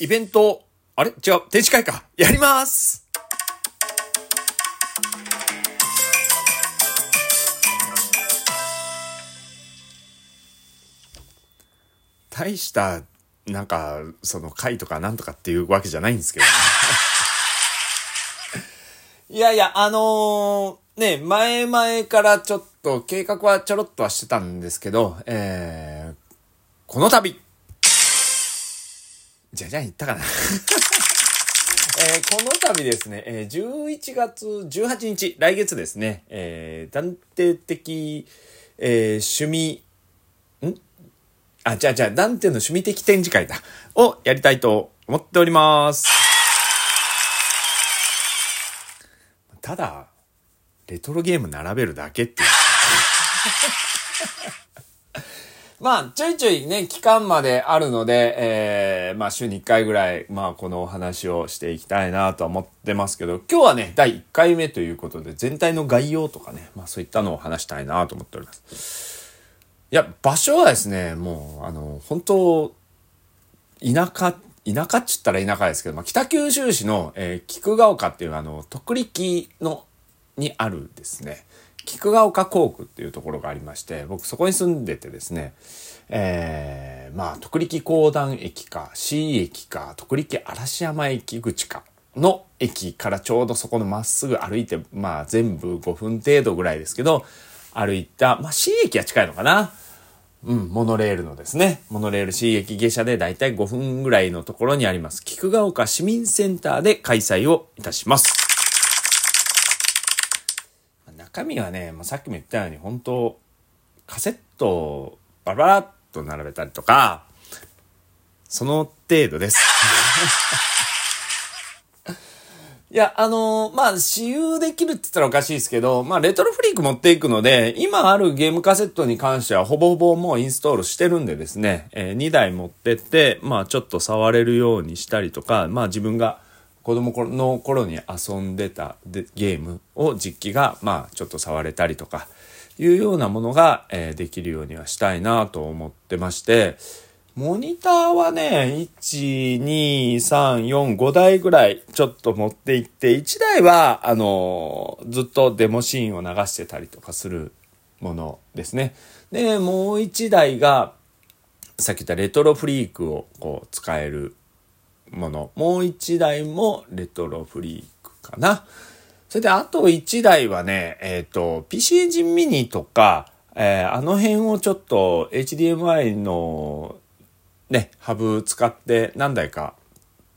イベント、あれ？違う、展示会か。やります大した、なんか、その会とかなんとかっていうわけじゃないんですけどね。いやいや、あのーね、前々からちょっと計画はちょろっとはしてたんですけど、えー、この度、じゃじゃん言ったかな。えーこの度ですね、え11月18日、来月ですね、えー、断定的、えー趣味、ん？あ、じゃあじゃあ、ダンテの趣味的展示会だ。をやりたいと思っております。ただ、レトロゲーム並べるだけっていう。まあ、ちょいちょいね、期間まであるので、えー、まあ、週に1回ぐらい、まあ、このお話をしていきたいなとは思ってますけど、今日はね、第1回目ということで、全体の概要とかね、まあ、そういったのを話したいなと思っております。いや、場所はですね、もう、あの、本当田舎、田舎っつったら田舎ですけど、まあ、北九州市の、えー菊ヶ丘っていうあの、徳力の、にあるですね、菊ヶ丘工区っていうところがありまして、僕そこに住んでてですね、えー、まあ、徳力高段駅か、C 駅か、徳力嵐山駅口かの駅からちょうどそこのまっすぐ歩いて、まあ、全部5分程度ぐらいですけど、歩いた、まあ、C 駅は近いのかな。うん、モノレールのですね、モノレール C 駅下車でだいたい5分ぐらいのところにあります、菊ヶ丘市民センターで開催をいたします。中身はね、まあ、さっきも言ったように、本当カセットをバラバラっと並べたりとか、その程度です。いや、あのーまあ、私有できるって言ったらおかしいですけど、まあ、レトロフリーク持っていくので、今あるゲームカセットに関してはほぼほぼもうインストールしてるんでですね、え2台持ってって、まあ、ちょっと触れるようにしたりとか、まあ、自分が子供の頃に遊んでたゲームを実機が、まあ、ちょっと触れたりとか、いうようなものが、えーできるようにはしたいなと思ってまして、モニターはね、1、2、3、4、5台ぐらいちょっと持っていって、1台は、あの、ずっとデモシーンを流してたりとかするものですね。で、もう1台が、さっき言ったレトロフリークをこう使えるもの。もう1台もレトロフリークかな。それで、あと1台はね、えっ、と、PC エンジンミニとか、えーあの辺をちょっと HDMI のね、ハブ使って何台か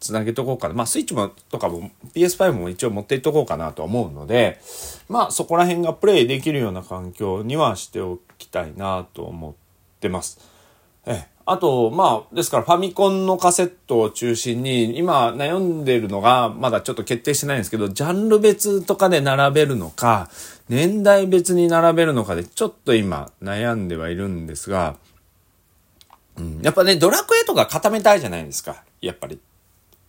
つなげとこうかな。まあ、スイッチも、とかも PS5 も一応持っていっとこうかなと思うので、まあ、そこら辺がプレイできるような環境にはしておきたいなと思ってます。ええ。あと、まあ、ですからファミコンのカセットを中心に、今悩んでるのが、まだちょっと決定してないんですけど、ジャンル別とかで並べるのか、年代別に並べるのかで、ちょっと今悩んではいるんですが、うん、やっぱね、ドラクエとか固めたいじゃないですか。やっぱり。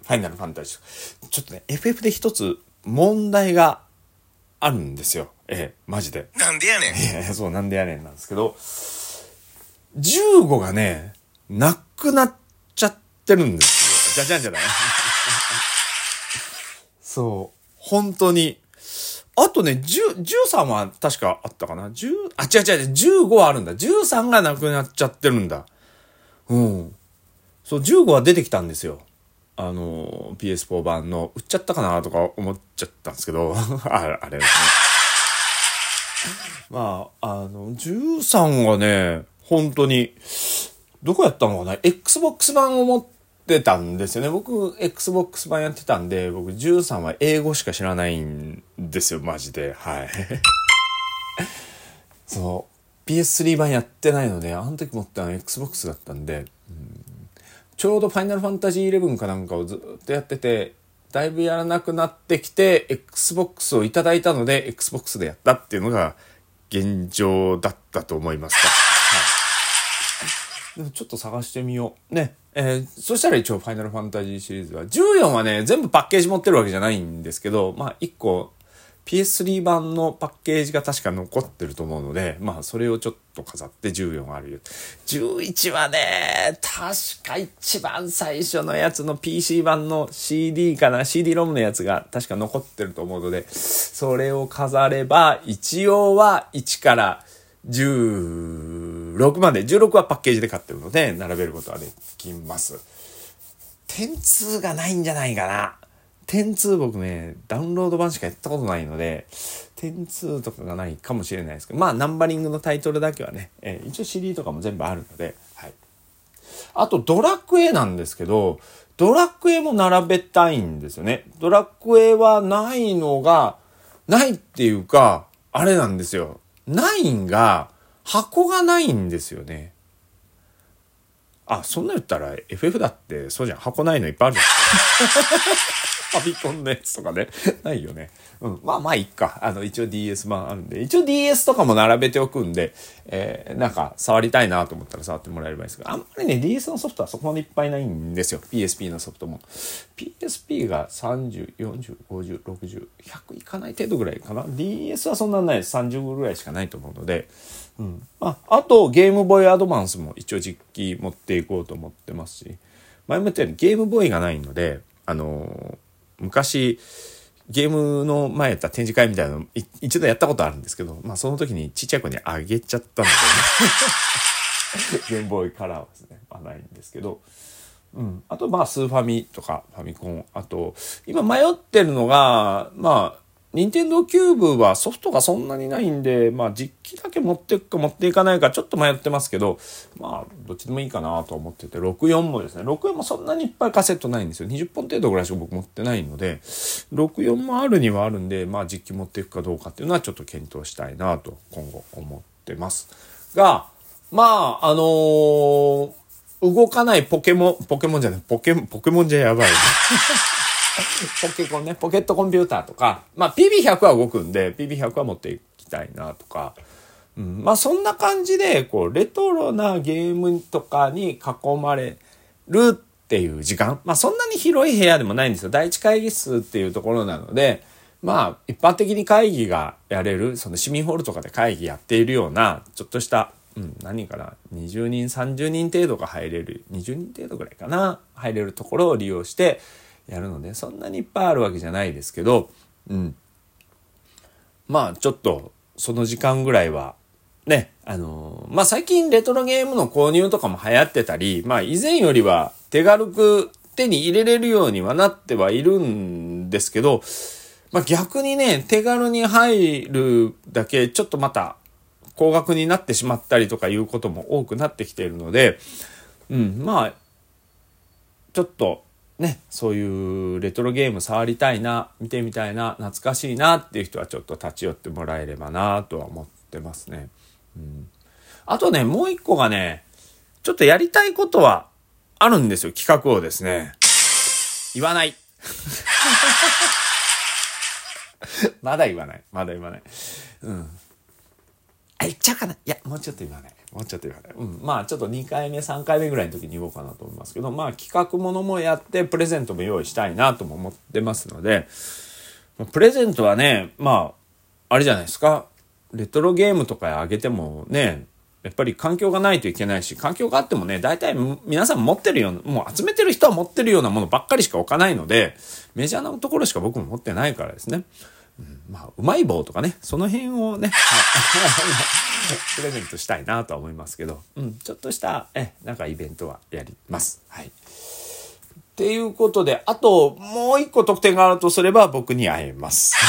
ファイナルファンタジー。ちょっとね、FF で一つ問題があるんですよ。ええ、マジで。なんでやねん。いやいや、そう、なんでやねんなんですけど、15がね、なくなっちゃってるんですよ。じゃじゃんじゃない？そう、本当に。あとね、10 13は確かあったかな ?10、あ、違う違う違う、15はあるんだ。13がなくなっちゃってるんだ。うん。そう、15は出てきたんですよ。あの、PS4 版の、売っちゃったかなとか思っちゃったんですけど、ああれですね。まあ、あの、13がね、本当に、どこやったのかな ?Xbox 版を持ってたんですよね。僕、Xbox 版やってたんで、僕13は英語しか知らないんですよ、マジで。はい。そう。PS3 版やってないので、あの時持ったのは Xbox だったんで、うんちょうどファイナルファンタジー11かなんかをずっとやってて、だいぶやらなくなってきて、Xbox をいただいたので、Xbox でやったっていうのが現状だったと思います。ちょっと探してみよう。ね。えーそしたら一応ファイナルファンタジーシリーズは、14はね、全部パッケージ持ってるわけじゃないんですけど、まあ1個 PS3 版のパッケージが確か残ってると思うので、まあそれをちょっと飾って14あるよ。11はね、確か一番最初のやつの PC 版の CD かな ?CD ロムのやつが確か残ってると思うので、それを飾れば、一応は1から16まで、16はパッケージで買ってるので、並べることができます。点2がないんじゃないかな。点2僕ね、ダウンロード版しかやったことないので、点2とかがないかもしれないですけど、まあナンバリングのタイトルだけはね、えー、一応 CD とかも全部あるので、はい。あとドラクエなんですけど、ドラクエも並べたいんですよね。ドラクエはないのが、ないっていうか、あれなんですよ。9が、箱がないんですよね。あ、そんな言ったら FF だってそうじゃん。箱ないのいっぱいあるじゃん。ファミコンのやつとかね。ないよね。うん。まあまあいっか。あの、一応 DS 版あるんで。一応 DS とかも並べておくんで、えー、なんか触りたいなと思ったら触ってもらえればいいですが、あんまりね、DS のソフトはそこまでいっぱいないんですよ。PSP のソフトも。PSP が30、40、50、60、100いかない程度ぐらいかな。DS はそんなないです。30ぐらいしかないと思うので。うん。まあ、あと、ゲームボーイアドバンスも一応実機持っていこうと思ってますし、前も言ったようにゲームボーイがないので、あの昔、ゲームの前やった展示会みたいなの一度やったことあるんですけど、まあその時にちっちゃい子にあげちゃったので、ね、ゲームボーイカラーはですね、まあないんですけど、うん。あとまあスーファミとかファミコン、あと、今迷ってるのが、まあ任天堂キューブはソフトがそんなにないんで、まあ実機だけ持っていくか持っていかないかちょっと迷ってますけど、まあどっちでもいいかなと思ってて、64もですね、64もそんなにいっぱいカセットないんですよ。20本程度ぐらいしか僕持ってないので、64もあるにはあるんで、まあ実機持っていくかどうかっていうのはちょっと検討したいなと今後思ってます。が、まあ、あのー、動かないポケモン、ポケモンじゃない、ポケ、ポケモンじゃやばい、ね。ポケコンね、ポケットコンピューターとか、まあ PB100 は動くんで、PB100 は持っていきたいなとか、うん、まあそんな感じで、こう、レトロなゲームとかに囲まれるっていう時間。まあそんなに広い部屋でもないんですよ。第一会議室っていうところなので、まあ一般的に会議がやれる、その市民ホールとかで会議やっているような、ちょっとした、うん、何かな、20人、30人程度が入れる、20人程度ぐらいかな、入れるところを利用して、やるので、そんなにいっぱいあるわけじゃないですけど、うん。まあ、ちょっと、その時間ぐらいは、ね、あのー、まあ最近レトロゲームの購入とかも流行ってたり、まあ以前よりは手軽く手に入れれるようにはなってはいるんですけど、まあ逆にね、手軽に入るだけ、ちょっとまた高額になってしまったりとかいうことも多くなってきているので、うん、まあ、ちょっとね、そういうレトロゲーム触りたいな、見てみたいな、懐かしいなっていう人はちょっと立ち寄ってもらえればなとは思ってますね。うん、あとね、もう一個がね、ちょっとやりたいことはあるんですよ、企画をですね。言わない。まだ言わない。まだ言わない。うん。あ、言っちゃうかないや、もうちょっと言わない。もうちょっと言わない。うん。まあちょっと2回目、3回目ぐらいの時に言おうかなと思いますけど、まあ企画ものもやってプレゼントも用意したいなとも思ってますので、プレゼントはね、まあ、あれじゃないですか。レトロゲームとかあげてもね、やっぱり環境がないといけないし、環境があってもね、大体皆さん持ってるような、もう集めてる人は持ってるようなものばっかりしか置かないので、メジャーなところしか僕も持ってないからですね。うん、まあ、うまい棒とかね、その辺をね、プレゼントしたいなとは思いますけど、うん、ちょっとした、え、なんかイベントはやります。はい。っていうことで、あと、もう一個特典があるとすれば僕に会えます。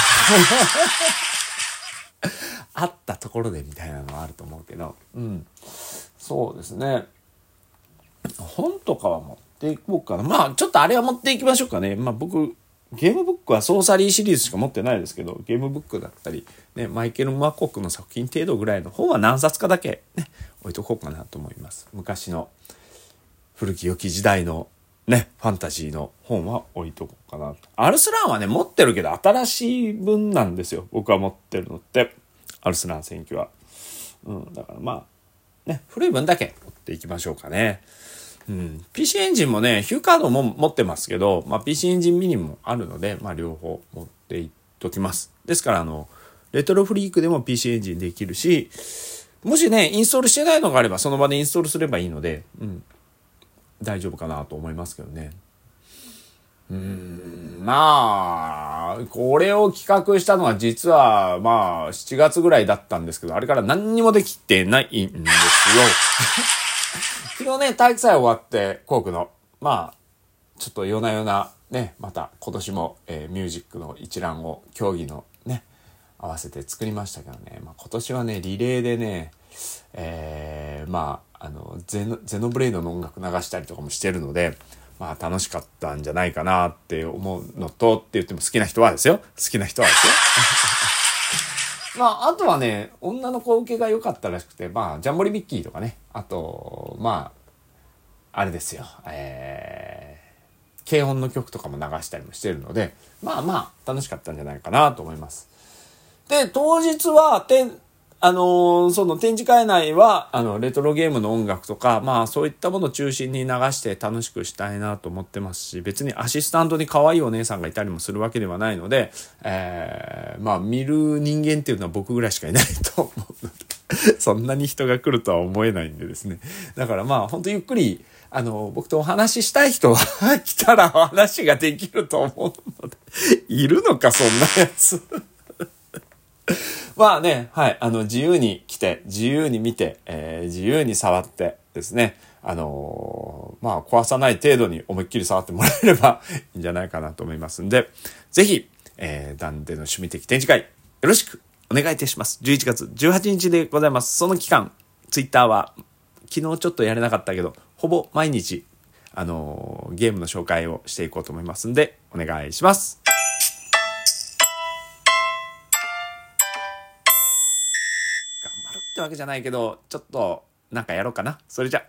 会ったところでみたいなのはあると思うけど、うん。そうですね。本とかは持っていこうかな。まあ、ちょっとあれは持っていきましょうかね。まあ僕、ゲームブックはソーサリーシリーズしか持ってないですけど、ゲームブックだったり、ね、マイケル・マコックの作品程度ぐらいの本は何冊かだけ、ね、置いとこうかなと思います。昔の古き良き時代のね、ファンタジーの本は置いとこうかなと。アルスランはね、持ってるけど新しい分なんですよ。僕は持ってるのって。アルスラン選挙は。うん、だからまあ、ね、古い分だけ持っていきましょうかね。うん、PC エンジンもね、ヒューカードも持ってますけど、まあ、PC エンジンミニもあるので、まあ、両方持っていっときます。ですから、あの、レトロフリークでも PC エンジンできるし、もしね、インストールしてないのがあれば、その場でインストールすればいいので、うん、大丈夫かなと思いますけどね。うん、まあ、これを企画したのは実は、まあ、7月ぐらいだったんですけど、あれから何にもできてないんですよ。昨日ね、体育祭終わって、コークの、まあ、ちょっと夜な夜な、ね、また今年も、えー、ミュージックの一覧を競技のね、合わせて作りましたけどね、まあ、今年はね、リレーでね、えー、まあ、あのゼノ、ゼノブレイドの音楽流したりとかもしてるので、まあ楽しかったんじゃないかなって思うのとって言っても好きな人はですよ。好きな人はですよ。まあ、あとはね、女の子受けが良かったらしくて、まあ、ジャンボリミッキーとかね、あと、まあ、あれですよ、えー、軽音の曲とかも流したりもしてるので、まあまあ、楽しかったんじゃないかなと思います。で、当日は、あのー、その展示会内は、あの、レトロゲームの音楽とか、まあそういったものを中心に流して楽しくしたいなと思ってますし、別にアシスタントに可愛いお姉さんがいたりもするわけではないので、えー、まあ見る人間っていうのは僕ぐらいしかいないと思うので、そんなに人が来るとは思えないんでですね。だからまあ本当ゆっくり、あの、僕とお話ししたい人は来たらお話ができると思うので、いるのか、そんなやつ。まあね、はい、あの、自由に来て、自由に見て、えー、自由に触ってですね、あのー、まあ、壊さない程度に思いっきり触ってもらえればいいんじゃないかなと思いますんで、ぜひ、えー、ダンデの趣味的展示会、よろしくお願いいたします。11月18日でございます。その期間、ツイッターは、昨日ちょっとやれなかったけど、ほぼ毎日、あのー、ゲームの紹介をしていこうと思いますんで、お願いします。わけじゃないけど、ちょっとなんかやろうかな。それじゃ。